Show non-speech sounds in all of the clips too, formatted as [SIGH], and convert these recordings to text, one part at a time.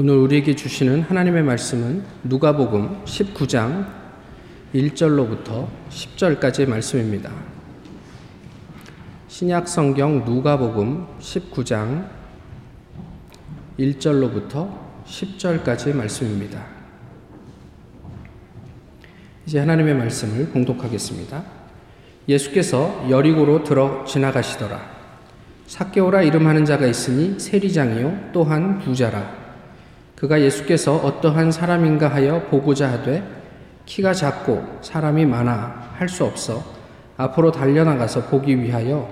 오늘 우리에게 주시는 하나님의 말씀은 누가복음 19장 1절로부터 10절까지의 말씀입니다. 신약 성경 누가복음 19장 1절로부터 10절까지의 말씀입니다. 이제 하나님의 말씀을 봉독하겠습니다. 예수께서 여리고로 들어 지나가시더라. 사개오라 이름하는 자가 있으니 세리장이요 또한 부자라. 그가 예수께서 어떠한 사람인가 하여 보고자 하되 키가 작고 사람이 많아 할 수 없어 앞으로 달려나가서 보기 위하여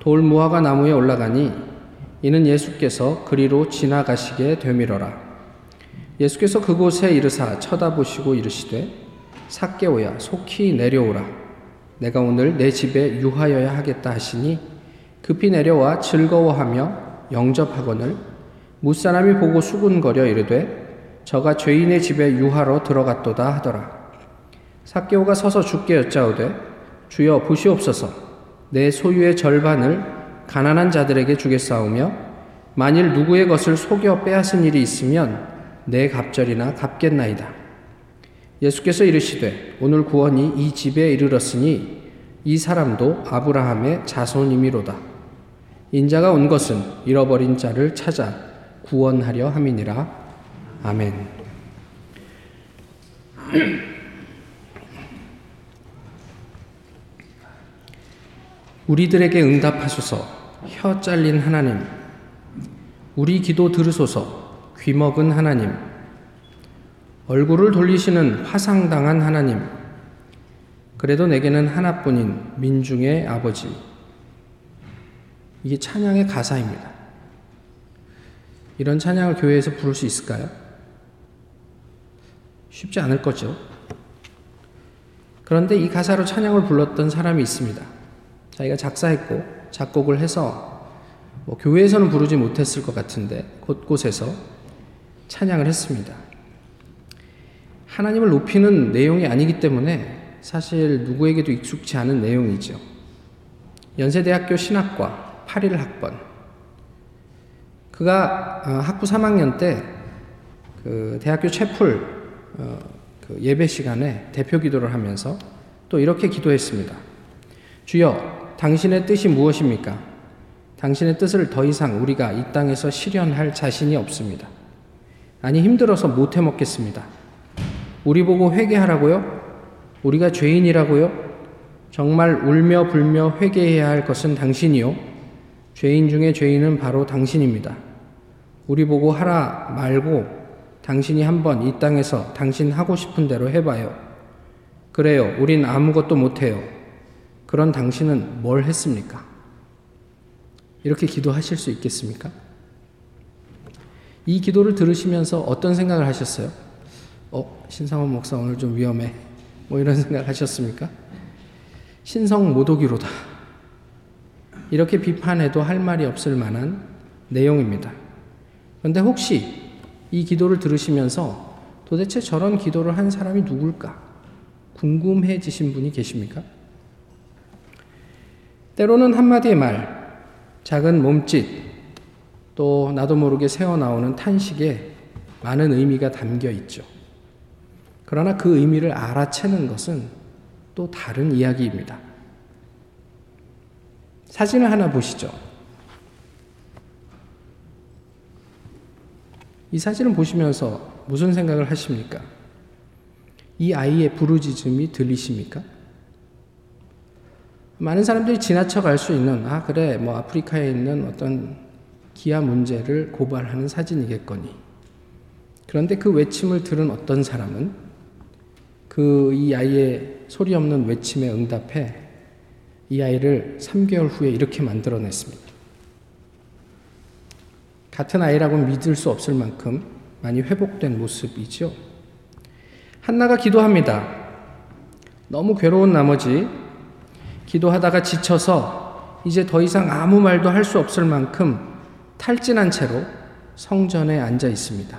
돌 무화과 나무에 올라가니 이는 예수께서 그리로 지나가시게 되밀어라. 예수께서 그곳에 이르사 쳐다보시고 이르시되 삭개오야 속히 내려오라. 내가 오늘 내 집에 유하여야 하겠다 하시니 급히 내려와 즐거워하며 영접하거늘 무사람이 보고 수군거려 이르되 저가 죄인의 집에 유하러 들어갔도다 하더라. 사개오가 서서 죽게 여짜오되 주여 보시옵소서 내 소유의 절반을 가난한 자들에게 주겠사오며 만일 누구의 것을 속여 빼앗은 일이 있으면 내 갑절이나 갚겠나이다. 예수께서 이르시되 오늘 구원이 이 집에 이르렀으니 이 사람도 아브라함의 자손이미로다. 인자가 온 것은 잃어버린 자를 찾아 구원하려 함이니라. 아멘. 우리들에게 응답하소서. 혀 잘린 하나님. 우리 기도 들으소서. 귀먹은 하나님. 얼굴을 돌리시는 화상당한 하나님. 그래도 내게는 하나뿐인 민중의 아버지. 이게 찬양의 가사입니다. 이런 찬양을 교회에서 부를 수 있을까요? 쉽지 않을 거죠. 그런데 이 가사로 찬양을 불렀던 사람이 있습니다. 자기가 작사했고 작곡을 해서 뭐 교회에서는 부르지 못했을 것 같은데 곳곳에서 찬양을 했습니다. 하나님을 높이는 내용이 아니기 때문에 사실 누구에게도 익숙치 않은 내용이죠. 연세대학교 신학과 8일 학번 그가 어, 학부 3학년 때 그 대학교 채플 어, 그 예배 시간에 대표 기도를 하면서 또 이렇게 기도했습니다. 주여, 당신의 뜻이 무엇입니까? 당신의 뜻을 더 이상 우리가 이 땅에서 실현할 자신이 없습니다. 아니, 힘들어서 못 해 먹겠습니다. 우리 보고 회개하라고요? 우리가 죄인이라고요? 정말 울며 불며 회개해야 할 것은 당신이요? 죄인 중에 죄인은 바로 당신입니다. 우리 보고 하라 말고 당신이 한번 이 땅에서 당신 하고 싶은 대로 해봐요. 그래요. 우린 아무것도 못해요. 그런 당신은 뭘 했습니까? 이렇게 기도하실 수 있겠습니까? 이 기도를 들으시면서 어떤 생각을 하셨어요? 어, 신상원 목사 오늘 좀 위험해. 뭐 이런 [LAUGHS] 생각 하셨습니까? 신성 모독이로다. 이렇게 비판해도 할 말이 없을 만한 내용입니다. 그런데 혹시 이 기도를 들으시면서 도대체 저런 기도를 한 사람이 누굴까? 궁금해지신 분이 계십니까? 때로는 한마디의 말, 작은 몸짓, 또 나도 모르게 새어나오는 탄식에 많은 의미가 담겨 있죠. 그러나 그 의미를 알아채는 것은 또 다른 이야기입니다. 사진을 하나 보시죠. 이 사진을 보시면서 무슨 생각을 하십니까? 이 아이의 부르짖음이 들리십니까? 많은 사람들이 지나쳐 갈 수 있는, 아, 그래, 뭐 아프리카에 있는 어떤 기아 문제를 고발하는 사진이겠거니. 그런데 그 외침을 들은 어떤 사람은 그 이 아이의 소리 없는 외침에 응답해 이 아이를 3개월 후에 이렇게 만들어냈습니다. 같은 아이라고 믿을 수 없을 만큼 많이 회복된 모습이죠. 한나가 기도합니다. 너무 괴로운 나머지 기도하다가 지쳐서 이제 더 이상 아무 말도 할 수 없을 만큼 탈진한 채로 성전에 앉아 있습니다.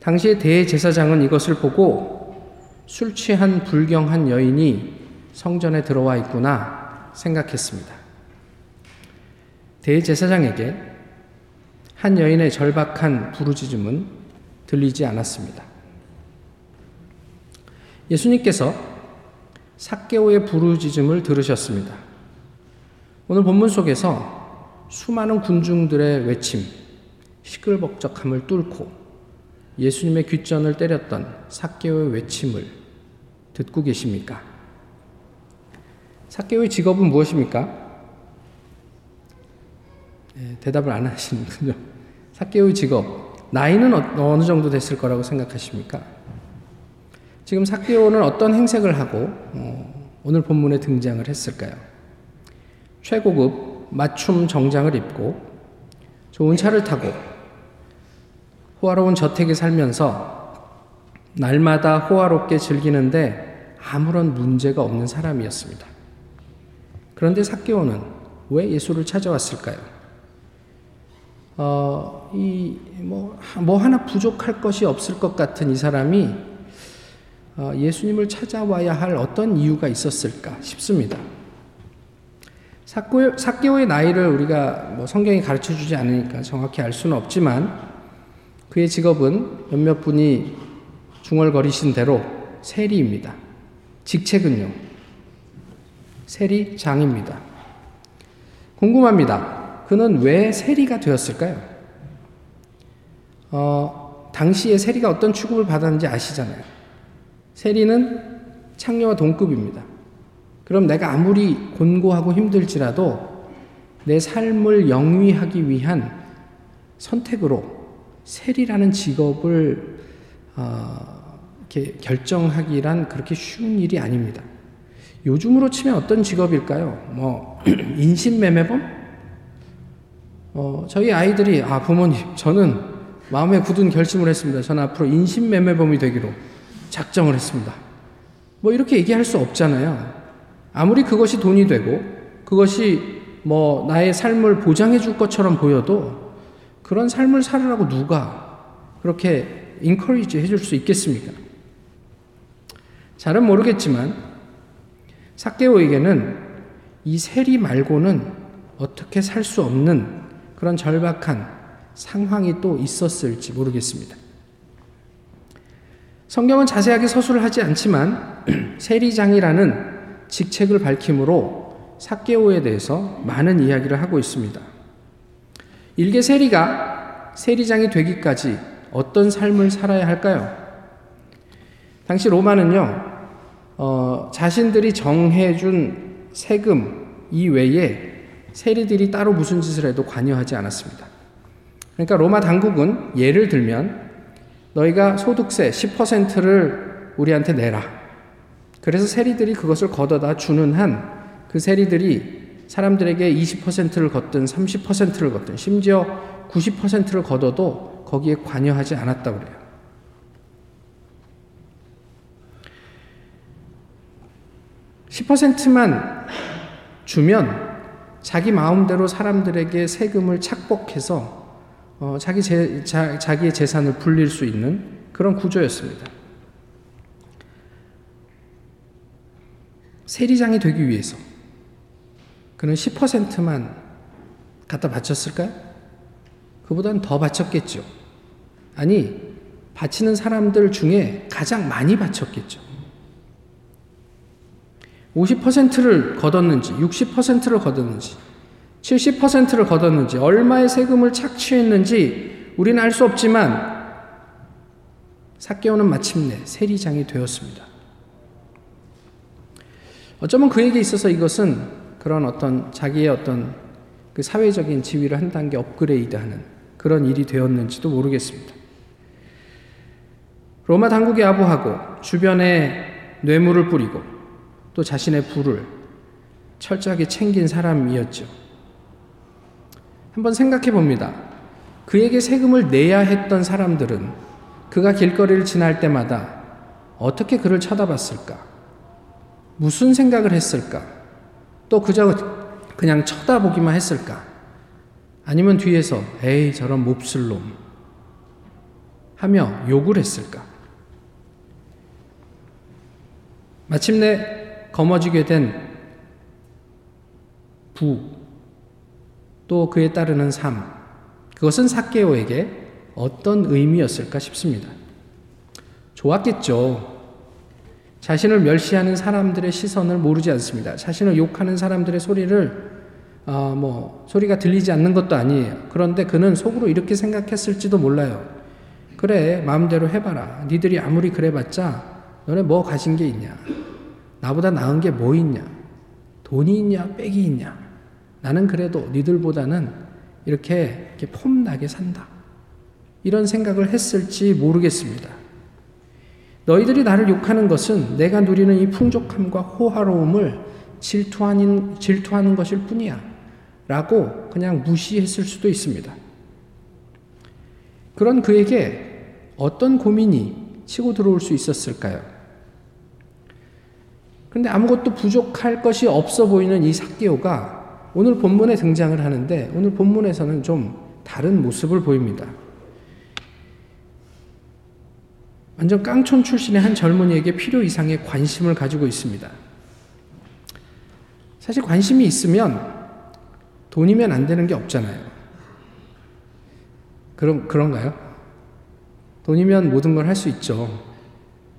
당시의 대제사장은 이것을 보고 술 취한 불경한 여인이 성전에 들어와 있구나 생각했습니다. 대제사장에게 한 여인의 절박한 부르짖음은 들리지 않았습니다. 예수님께서 삭개오의 부르짖음을 들으셨습니다. 오늘 본문 속에서 수많은 군중들의 외침, 시끌벅적함을 뚫고 예수님의 귓전을 때렸던 삭개오의 외침을 듣고 계십니까? 삭개오의 직업은 무엇입니까? 네, 대답을 안 하시는군요. 삭개오의 직업, 나이는 어, 어느 정도 됐을 거라고 생각하십니까? 지금 삭개오는 어떤 행색을 하고 어, 오늘 본문에 등장을 했을까요? 최고급 맞춤 정장을 입고 좋은 차를 타고 호화로운 저택에 살면서 날마다 호화롭게 즐기는데 아무런 문제가 없는 사람이었습니다. 그런데 삭개오는 왜 예수를 찾아왔을까요? 어, 이, 뭐, 뭐 하나 부족할 것이 없을 것 같은 이 사람이 어, 예수님을 찾아와야 할 어떤 이유가 있었을까 싶습니다. 삭개오, 삭개오의 나이를 우리가 뭐 성경이 가르쳐 주지 않으니까 정확히 알 수는 없지만 그의 직업은 몇몇 분이 중얼거리신 대로 세리입니다. 직책은요. 세리장입니다. 궁금합니다. 그는 왜 세리가 되었을까요? 어, 당시에 세리가 어떤 취급을 받았는지 아시잖아요. 세리는 창녀와 동급입니다. 그럼 내가 아무리 곤고하고 힘들지라도 내 삶을 영위하기 위한 선택으로 세리라는 직업을 어, 이렇게 결정하기란 그렇게 쉬운 일이 아닙니다. 요즘으로 치면 어떤 직업일까요? 뭐 [CLEARS THROAT] 인신매매범? 어, 저희 아이들이 아 부모님 저는 마음에 굳은 결심을 했습니다. 저는 앞으로 인신매매범이 되기로 작정을 했습니다. 뭐 이렇게 얘기할 수 없잖아요. 아무리 그것이 돈이 되고 그것이 뭐 나의 삶을 보장해 줄 것처럼 보여도 그런 삶을 살으라고 누가 그렇게 인커리지 해줄 수 있겠습니까? 잘은 모르겠지만 사케오에게는 이 세리 말고는 어떻게 살 수 없는 그런 절박한 상황이 또 있었을지 모르겠습니다. 성경은 자세하게 서술을 하지 않지만 [CLEARS THROAT] 세리장이라는 직책을 밝힘으로 사케오에 대해서 많은 이야기를 하고 있습니다. 일개 세리가 세리장이 되기까지 어떤 삶을 살아야 할까요? 당시 로마는요, 어, 자신들이 정해준 세금 이외에 세리들이 따로 무슨 짓을 해도 관여하지 않았습니다. 그러니까 로마 당국은 예를 들면 너희가 소득세 10%를 우리한테 내라. 그래서 세리들이 그것을 걷어다 주는 한 그 세리들이 사람들에게 20%를 걷든 30%를 걷든 심지어 90%를 걷어도 거기에 관여하지 않았다고 그래요. 10%만 주면 자기 마음대로 사람들에게 세금을 착복해서 어, 자기 제, 자, 자기의 재산을 불릴 수 있는 그런 구조였습니다. 세리장이 되기 위해서 그는 10%만 갖다 바쳤을까요? 그보다는 더 바쳤겠죠. 아니, 바치는 사람들 중에 가장 많이 바쳤겠죠. 50%를 걷었는지, 60%를 걷었는지, 70%를 걷었는지, 얼마의 세금을 착취했는지 우리는 알 수 없지만 사개오는 마침내 세리장이 되었습니다. 어쩌면 그에게 있어서 이것은 그런 어떤 자기의 어떤 그 사회적인 지위를 한 단계 업그레이드하는 그런 일이 되었는지도 모르겠습니다. 로마 당국이 아부하고 주변에 뇌물을 뿌리고 또 자신의 부를 철저하게 챙긴 사람이었죠. 한번 생각해 봅니다. 그에게 세금을 내야 했던 사람들은 그가 길거리를 지날 때마다 어떻게 그를 쳐다봤을까? 무슨 생각을 했을까? 또 그저 그냥 쳐다보기만 했을까? 아니면 뒤에서 에이 저런 몹쓸 놈 하며 욕을 했을까? 마침내 거머쥐게 된 부, 또 그에 따르는 삶, 그것은 사케오에게 어떤 의미였을까 싶습니다. 좋았겠죠. 자신을 멸시하는 사람들의 시선을 모르지 않습니다. 자신을 욕하는 사람들의 소리를 어, 뭐 소리가 들리지 않는 것도 아니에요. 그런데 그는 속으로 이렇게 생각했을지도 몰라요. 그래 마음대로 해봐라. 니들이 아무리 그래봤자 너네 뭐 가진 게 있냐? 나보다 나은 게 뭐 있냐? 돈이 있냐? 빽이 있냐? 나는 그래도 니들보다는 이렇게, 이렇게 폼나게 산다. 이런 생각을 했을지 모르겠습니다. 너희들이 나를 욕하는 것은 내가 누리는 이 풍족함과 호화로움을 질투하는, 질투하는 것일 뿐이야. 라고 그냥 무시했을 수도 있습니다. 그런 그에게 어떤 고민이 치고 들어올 수 있었을까요? 그런데 아무것도 부족할 것이 없어 보이는 이 삭개오가 오늘 본문에 등장을 하는데 오늘 본문에서는 좀 다른 모습을 보입니다. 완전 깡촌 출신의 한 젊은이에게 필요 이상의 관심을 가지고 있습니다. 사실 관심이 있으면 돈이면 안 되는 게 없잖아요. 그런, 그런가요? 돈이면 모든 걸 할 수 있죠.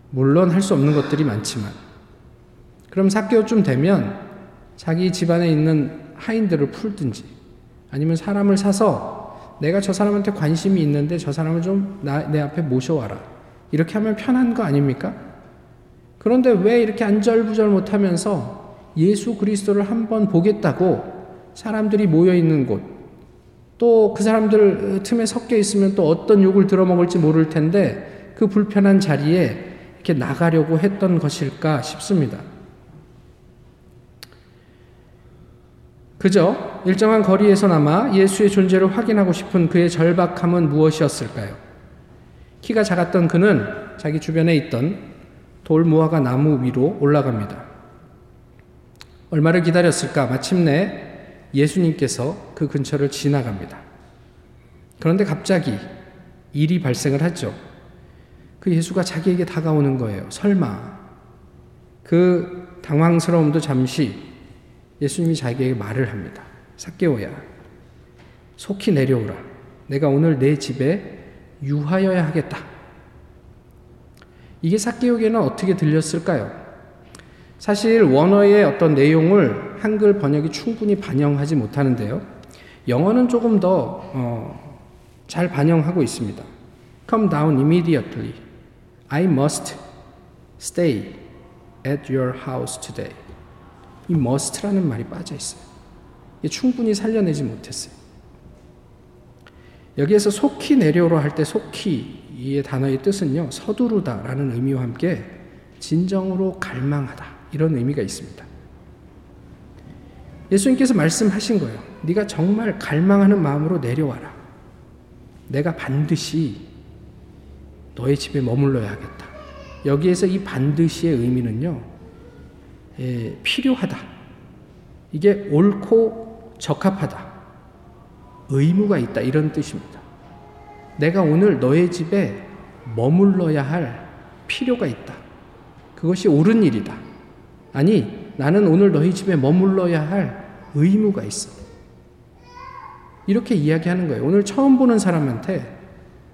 물론 할 수 없는 것들이 많지만. 그럼 사개월쯤 되면 자기 집안에 있는 하인들을 풀든지 아니면 사람을 사서 내가 저 사람한테 관심이 있는데 저 사람을 좀 내 앞에 모셔와라. 이렇게 하면 편한 거 아닙니까? 그런데 왜 이렇게 안절부절 못하면서 예수 그리스도를 한번 보겠다고 사람들이 모여 있는 곳, 또 그 사람들 틈에 섞여 있으면 또 어떤 욕을 들어먹을지 모를 텐데 그 불편한 자리에 이렇게 나가려고 했던 것일까 싶습니다. 그저 일정한 거리에서나마 예수의 존재를 확인하고 싶은 그의 절박함은 무엇이었을까요? 키가 작았던 그는 자기 주변에 있던 돌 무화과 나무 위로 올라갑니다. 얼마를 기다렸을까? 마침내 예수님께서 그 근처를 지나갑니다. 그런데 갑자기 일이 발생을 하죠. 그 예수가 자기에게 다가오는 거예요. 설마. 그 당황스러움도 잠시 예수님이 자기에게 말을 합니다. 삭개오야, 속히 내려오라. 내가 오늘 내 집에 유하여야 하겠다. 이게 사개옥에는 어떻게 들렸을까요? 사실 원어의 어떤 내용을 한글 번역이 충분히 반영하지 못하는데요. 영어는 조금 더잘 어, 반영하고 있습니다. Come down immediately. I must stay at your house today. 이 must라는 말이 빠져 있어요. 충분히 살려내지 못했어요. 여기에서 속히 내려오라 할 때 속히 이 단어의 뜻은요 서두르다라는 의미와 함께 진정으로 갈망하다 이런 의미가 있습니다. 예수님께서 말씀하신 거예요. 네가 정말 갈망하는 마음으로 내려와라. 내가 반드시 너의 집에 머물러야 하겠다. 여기에서 이 반드시의 의미는요, 예, 필요하다. 이게 옳고 적합하다. 의무가 있다 이런 뜻입니다. 내가 오늘 너의 집에 머물러야 할 필요가 있다. 그것이 옳은 일이다. 아니, 나는 오늘 너희 집에 머물러야 할 의무가 있어. 이렇게 이야기하는 거예요. 오늘 처음 보는 사람한테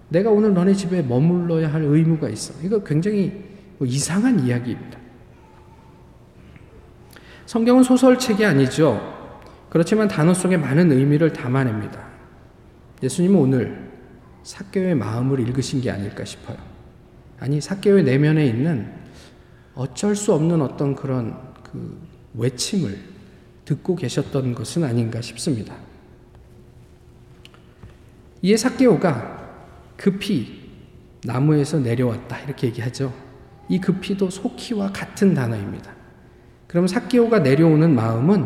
내가 오늘 너네 집에 머물러야 할 의무가 있어. 이거 굉장히 뭐 이상한 이야기입니다. 성경은 소설책이 아니죠. 그렇지만 단어 속에 많은 의미를 담아냅니다. 예수님은 오늘 사개의 마음을 읽으신 게 아닐까 싶어요. 아니, 사개의 내면에 있는 어쩔 수 없는 어떤 그런 그 외침을 듣고 계셨던 것은 아닌가 싶습니다. 이에 사개오가 급히 나무에서 내려왔다 이렇게 얘기하죠. 이 급히도 속히와 같은 단어입니다. 그럼 사개오가 내려오는 마음은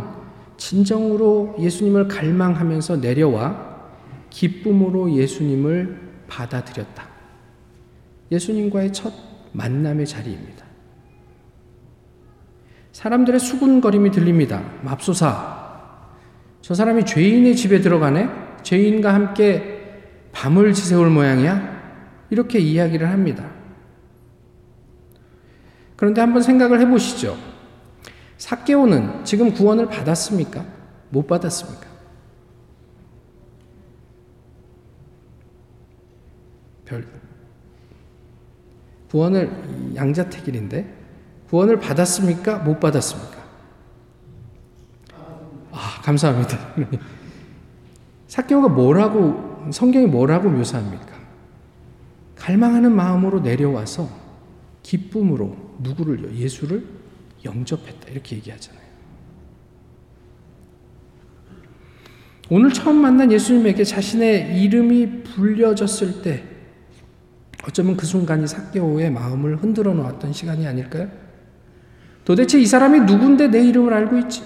진정으로 예수님을 갈망하면서 내려와 기쁨으로 예수님을 받아들였다. 예수님과의 첫 만남의 자리입니다. 사람들의 수군거림이 들립니다. 맙소사. 저 사람이 죄인의 집에 들어가네? 죄인과 함께 밤을 지새울 모양이야? 이렇게 이야기를 합니다. 그런데 한번 생각을 해보시죠. 사개오는 지금 구원을 받았습니까? 못 받았습니까? 별 구원을 양자택일인데 구원을 받았습니까? 못 받았습니까? 아, 감사합니다. [LAUGHS] 사개오가 뭐라고 성경이 뭐라고 묘사합니까? 갈망하는 마음으로 내려와서 기쁨으로 누구를 예수를 영접했다 이렇게 얘기하잖아요. 오늘 처음 만난 예수님에게 자신의 이름이 불려졌을 때 어쩌면 그 순간이 사개오의 마음을 흔들어 놓았던 시간이 아닐까요? 도대체 이 사람이 누군데 내 이름을 알고 있지?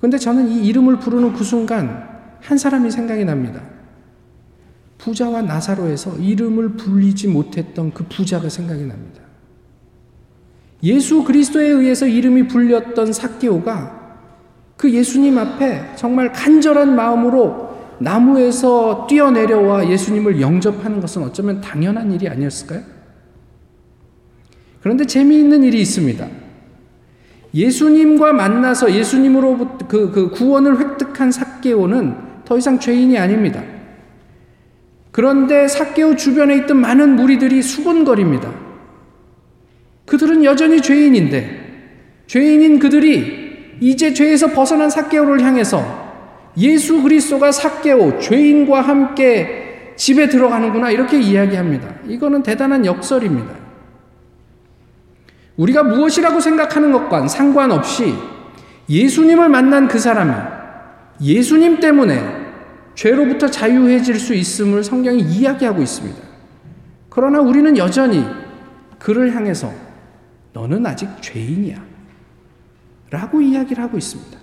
근데 저는 이 이름을 부르는 그 순간 한 사람이 생각이 납니다. 부자와 나사로에서 이름을 불리지 못했던 그 부자가 생각이 납니다. 예수 그리스도에 의해서 이름이 불렸던 사개오가 그 예수님 앞에 정말 간절한 마음으로 나무에서 뛰어내려와 예수님을 영접하는 것은 어쩌면 당연한 일이 아니었을까요? 그런데 재미있는 일이 있습니다. 예수님과 만나서 예수님으로부터 그, 그 구원을 획득한 삭개오는 더 이상 죄인이 아닙니다. 그런데 삭개오 주변에 있던 많은 무리들이 수군거립니다. 그들은 여전히 죄인인데 죄인인 그들이 이제 죄에서 벗어난 삭개오를 향해서 예수 그리스도가 삭개오 죄인과 함께 집에 들어가는구나 이렇게 이야기합니다. 이거는 대단한 역설입니다. 우리가 무엇이라고 생각하는 것과 상관없이 예수님을 만난 그 사람이 예수님 때문에 죄로부터 자유해질 수 있음을 성경이 이야기하고 있습니다. 그러나 우리는 여전히 그를 향해서 너는 아직 죄인이야. 라고 이야기를 하고 있습니다.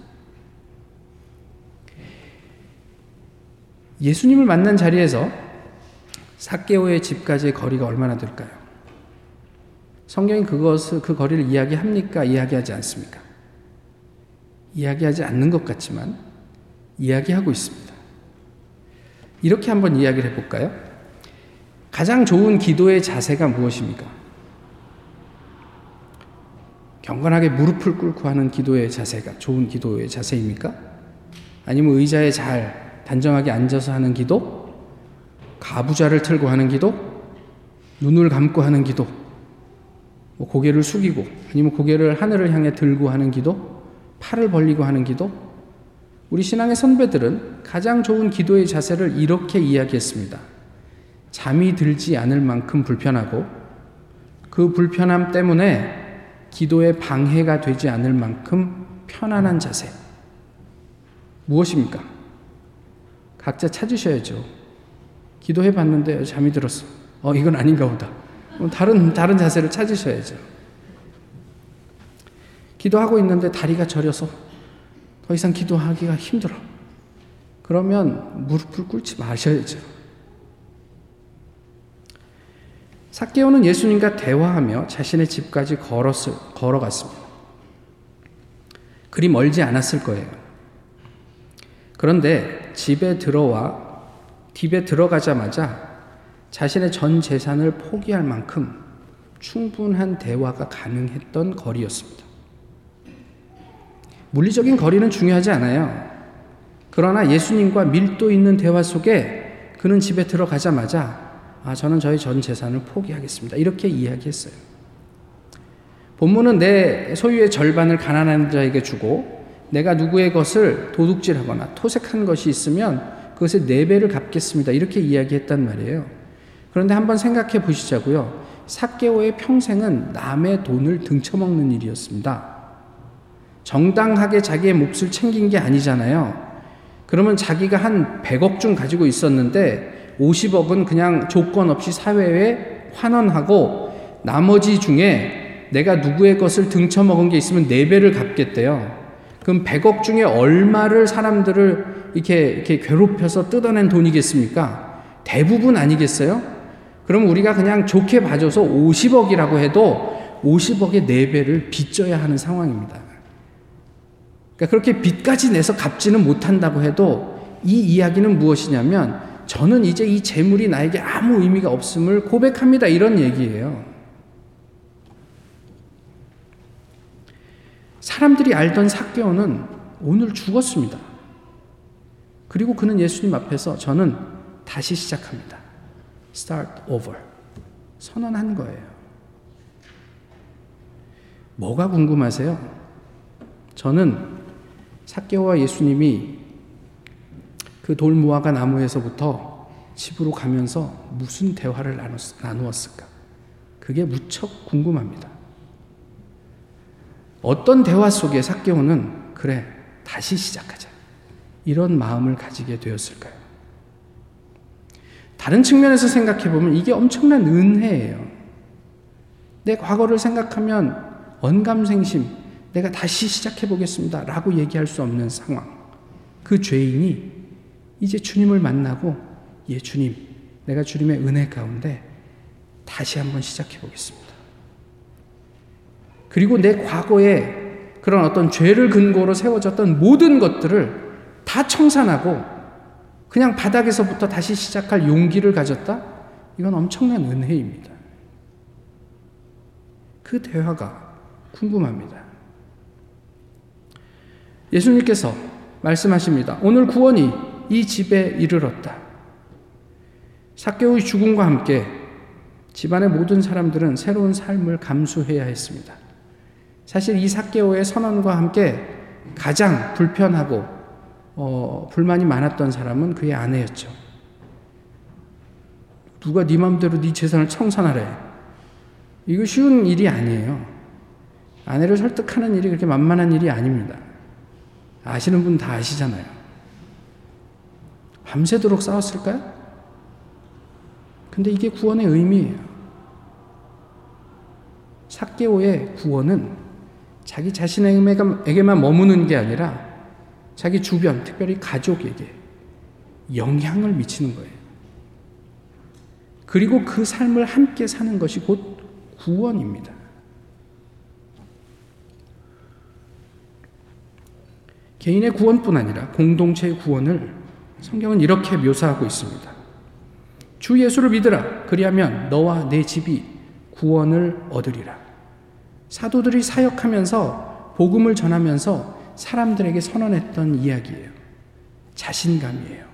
예수님을 만난 자리에서 사개오의 집까지의 거리가 얼마나 될까요? 성경이 그것을 그 거리를 이야기합니까? 이야기하지 않습니까? 이야기하지 않는 것 같지만 이야기하고 있습니다. 이렇게 한번 이야기를 해볼까요? 가장 좋은 기도의 자세가 무엇입니까? 경건하게 무릎을 꿇고 하는 기도의 자세가 좋은 기도의 자세입니까? 아니면 의자에 잘 단정하게 앉아서 하는 기도? 가부좌를 틀고 하는 기도? 눈을 감고 하는 기도? 뭐 고개를 숙이고 아니면 고개를 하늘을 향해 들고 하는 기도? 팔을 벌리고 하는 기도? 우리 신앙의 선배들은 가장 좋은 기도의 자세를 이렇게 이야기했습니다. 잠이 들지 않을 만큼 불편하고 그 불편함 때문에 기도에 방해가 되지 않을 만큼 편안한 자세. 무엇입니까? 각자 찾으셔야죠. 기도해 봤는데 잠이 들었어. 어, 이건 아닌가 보다. 다른, 다른 자세를 찾으셔야죠. 기도하고 있는데 다리가 저려서 더 이상 기도하기가 힘들어. 그러면 무릎을 꿇지 마셔야죠. 사개오는 예수님과 대화하며 자신의 집까지 걸었을, 걸어갔습니다. 그리 멀지 않았을 거예요. 그런데 집에 들어와 집에 들어가자마자 자신의 전 재산을 포기할 만큼 충분한 대화가 가능했던 거리였습니다. 물리적인 거리는 중요하지 않아요. 그러나 예수님과 밀도 있는 대화 속에 그는 집에 들어가자마자 아, 저는 저희 전 재산을 포기하겠습니다. 이렇게 이야기했어요. 본문은 내 소유의 절반을 가난한 자에게 주고 내가 누구의 것을 도둑질하거나 토색한 것이 있으면 그것의 네 배를 갚겠습니다. 이렇게 이야기했단 말이에요. 그런데 한번 생각해 보시자고요. 사개오의 평생은 남의 돈을 등쳐먹는 일이었습니다. 정당하게 자기의 몫을 챙긴 게 아니잖아요. 그러면 자기가 한 100억 중 가지고 있었는데 50억은 그냥 조건 없이 사회에 환원하고 나머지 중에 내가 누구의 것을 등쳐먹은 게 있으면 4배를 갚겠대요. 그럼 100억 중에 얼마를 사람들을 이렇게, 이렇게 괴롭혀서 뜯어낸 돈이겠습니까? 대부분 아니겠어요? 그럼 우리가 그냥 좋게 봐줘서 50억이라고 해도 50억의 4배를 빚져야 하는 상황입니다. 그러니까 그렇게 빚까지 내서 갚지는 못한다고 해도 이 이야기는 무엇이냐면 저는 이제 이 재물이 나에게 아무 의미가 없음을 고백합니다. 이런 얘기예요. 사람들이 알던 사개오는 오늘 죽었습니다. 그리고 그는 예수님 앞에서 저는 다시 시작합니다. start over. 선언한 거예요. 뭐가 궁금하세요? 저는 사개와 예수님이 그 돌무화과 나무에서부터 집으로 가면서 무슨 대화를 나누었을까? 그게 무척 궁금합니다. 어떤 대화 속에 사개오는 그래 다시 시작하자 이런 마음을 가지게 되었을까요? 다른 측면에서 생각해 보면 이게 엄청난 은혜예요. 내 과거를 생각하면 언감생심, 내가 다시 시작해 보겠습니다. 라고 얘기할 수 없는 상황. 그 죄인이 이제 주님을 만나고, 예, 주님, 내가 주님의 은혜 가운데 다시 한번 시작해 보겠습니다. 그리고 내 과거에 그런 어떤 죄를 근거로 세워졌던 모든 것들을 다 청산하고 그냥 바닥에서부터 다시 시작할 용기를 가졌다? 이건 엄청난 은혜입니다. 그 대화가 궁금합니다. 예수님께서 말씀하십니다. 오늘 구원이 이 집에 이르렀다. 사개오의 죽음과 함께 집안의 모든 사람들은 새로운 삶을 감수해야 했습니다. 사실 이 사개오의 선언과 함께 가장 불편하고 어, 불만이 많았던 사람은 그의 아내였죠. 누가 네 맘대로 네 재산을 청산하래. 이거 쉬운 일이 아니에요. 아내를 설득하는 일이 그렇게 만만한 일이 아닙니다. 아시는 분 다 아시잖아요. 밤새도록 싸웠을까요? 근데 이게 구원의 의미예요. 사개오의 구원은 자기 자신에게만 머무는 게 아니라 자기 주변, 특별히 가족에게 영향을 미치는 거예요. 그리고 그 삶을 함께 사는 것이 곧 구원입니다. 개인의 구원뿐 아니라 공동체의 구원을 성경은 이렇게 묘사하고 있습니다. 주 예수를 믿으라. 그리하면 너와 내 집이 구원을 얻으리라. 사도들이 사역하면서 복음을 전하면서 사람들에게 선언했던 이야기예요. 자신감이에요.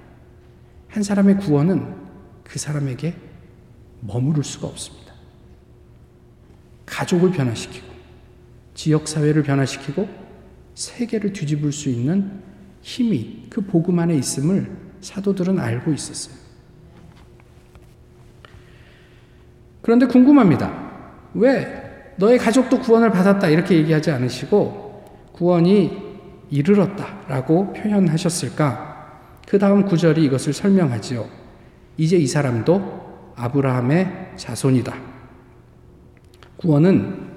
한 사람의 구원은 그 사람에게 머무를 수가 없습니다. 가족을 변화시키고, 지역사회를 변화시키고, 세계를 뒤집을 수 있는 힘이 그 복음 안에 있음을 사도들은 알고 있었어요. 그런데 궁금합니다. 왜 너의 가족도 구원을 받았다 이렇게 얘기하지 않으시고 구원이 이르렀다라고 표현하셨을까? 그 다음 구절이 이것을 설명하지요. 이제 이 사람도 아브라함의 자손이다. 구원은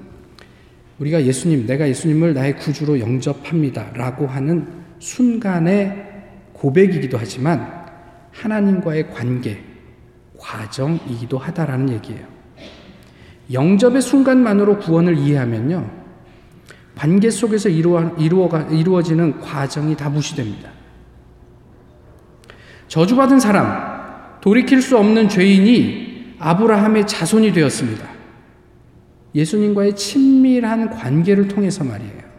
우리가 예수님, 내가 예수님을 나의 구주로 영접합니다. 라고 하는 순간의 고백이기도 하지만 하나님과의 관계, 과정이기도 하다라는 얘기예요. 영접의 순간만으로 구원을 이해하면요. 관계 속에서 이루어, 이루어, 이루어지는 과정이 다 무시됩니다. 저주받은 사람, 돌이킬 수 없는 죄인이 아브라함의 자손이 되었습니다. 예수님과의 친밀한 관계를 통해서 말이에요.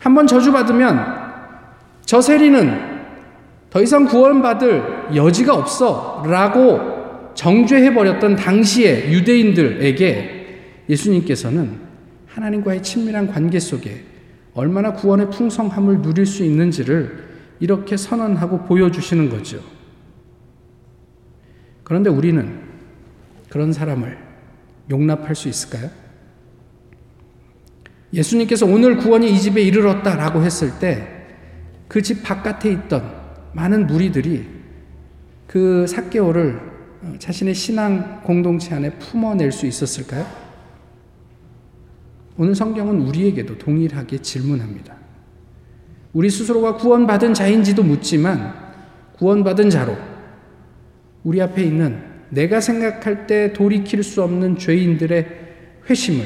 한번 저주받으면 저 세리는 더 이상 구원받을 여지가 없어 라고 정죄해버렸던 당시의 유대인들에게 예수님께서는 하나님과의 친밀한 관계 속에 얼마나 구원의 풍성함을 누릴 수 있는지를 이렇게 선언하고 보여주시는 거죠. 그런데 우리는 그런 사람을 용납할 수 있을까요? 예수님께서 오늘 구원이 이 집에 이르렀다라고 했을 때 그 집 바깥에 있던 많은 무리들이 그 사개오를 자신의 신앙 공동체 안에 품어낼 수 있었을까요? 오늘 성경은 우리에게도 동일하게 질문합니다. 우리 스스로가 구원받은 자인지도 묻지만 구원받은 자로 우리 앞에 있는 내가 생각할 때 돌이킬 수 없는 죄인들의 회심을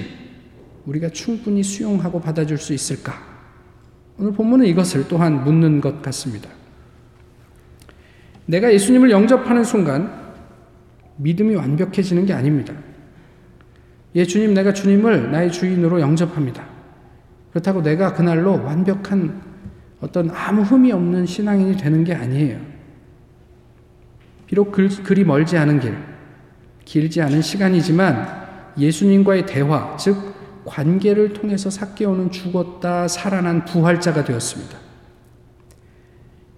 우리가 충분히 수용하고 받아줄 수 있을까? 오늘 본문은 이것을 또한 묻는 것 같습니다. 내가 예수님을 영접하는 순간 믿음이 완벽해지는 게 아닙니다. 예, 주님, 내가 주님을 나의 주인으로 영접합니다. 그렇다고 내가 그날로 완벽한 어떤 아무 흠이 없는 신앙인이 되는 게 아니에요. 비록 글, 그리 멀지 않은 길, 길지 않은 시간이지만 예수님과의 대화, 즉 관계를 통해서 삭개오는 죽었다 살아난 부활자가 되었습니다.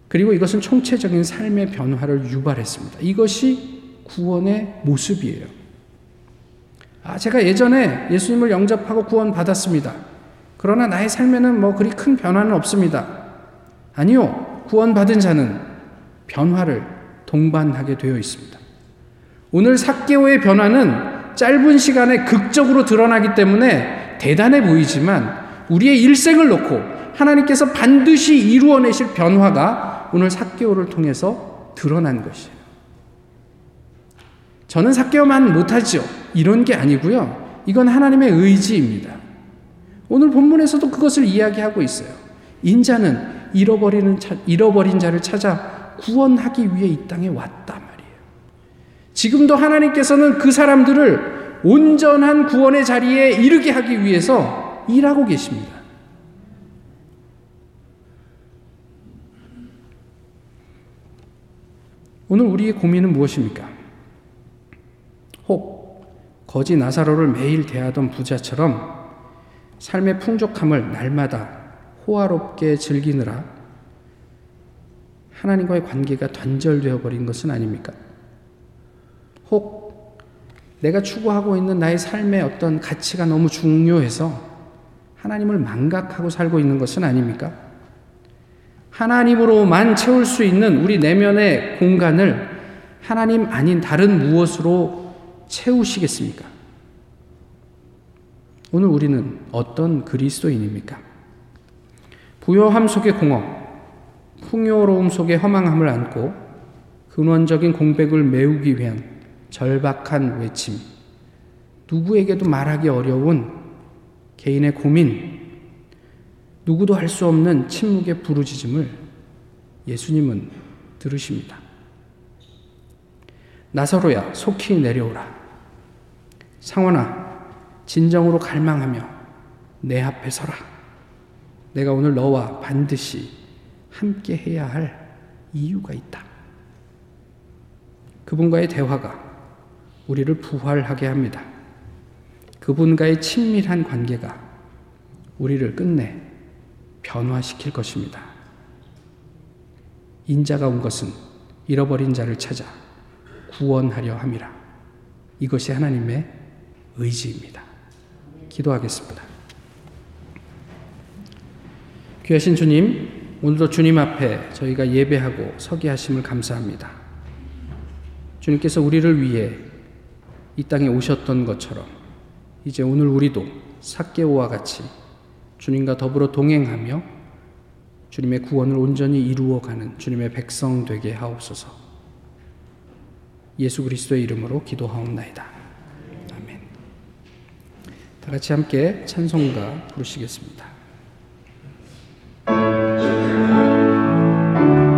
그리고 이것은 총체적인 삶의 변화를 유발했습니다. 이것이 구원의 모습이에요. 아, 제가 예전에 예수님을 영접하고 구원받았습니다. 그러나 나의 삶에는 뭐 그리 큰 변화는 없습니다. 아니요. 구원받은 자는 변화를 동반하게 되어 있습니다. 오늘 삭개오의 변화는 짧은 시간에 극적으로 드러나기 때문에 대단해 보이지만 우리의 일생을 놓고 하나님께서 반드시 이루어내실 변화가 오늘 삭개오를 통해서 드러난 것이에요. 저는 삭개오만 못하죠. 이런 게 아니고요. 이건 하나님의 의지입니다. 오늘 본문에서도 그것을 이야기하고 있어요. 인자는 잃어버리는 잃어버린 자를 찾아 구원하기 위해 이 땅에 말이에요. 지금도 하나님께서는 그 사람들을 온전한 구원의 자리에 이르게 하기 위해서 일하고 계십니다. 오늘 우리의 고민은 무엇입니까? 혹 거지 나사로를 매일 대하던 부자처럼 삶의 풍족함을 날마다 호화롭게 즐기느라 하나님과의 관계가 단절되어 버린 것은 아닙니까? 혹 내가 추구하고 있는 나의 삶의 어떤 가치가 너무 중요해서 하나님을 망각하고 살고 있는 것은 아닙니까? 하나님으로만 채울 수 있는 우리 내면의 공간을 하나님 아닌 다른 무엇으로 채우시겠습니까? 오늘 우리는 어떤 그리스도인입니까? 부요함 속의 공허, 풍요로움 속의 허망함을 안고 근원적인 공백을 메우기 위한 절박한 외침, 누구에게도 말하기 어려운 개인의 고민, 누구도 할 수 없는 침묵의 부르짖음을 예수님은 들으십니다. 나서로야 속히 내려오라. 상원아 진정으로 갈망하며 내 앞에 서라. 내가 오늘 너와 반드시 함께 해야 할 이유가 있다. 그분과의 대화가 우리를 부활하게 합니다. 그분과의 친밀한 관계가 우리를 끝내 변화시킬 것입니다. 인자가 온 것은 잃어버린 자를 찾아 구원하려 함이라. 이것이 하나님의 의지입니다. 기도하겠습니다. 귀하신 주님, 오늘도 주님 앞에 저희가 예배하고 서게 하심을 감사합니다. 주님께서 우리를 위해 이 땅에 오셨던 것처럼 이제 오늘 우리도 삭개오와 같이 주님과 더불어 동행하며 주님의 구원을 온전히 이루어가는 주님의 백성 되게 하옵소서. 예수 그리스도의 이름으로 기도하옵나이다. 다 같이 함께 찬송가 부르시겠습니다.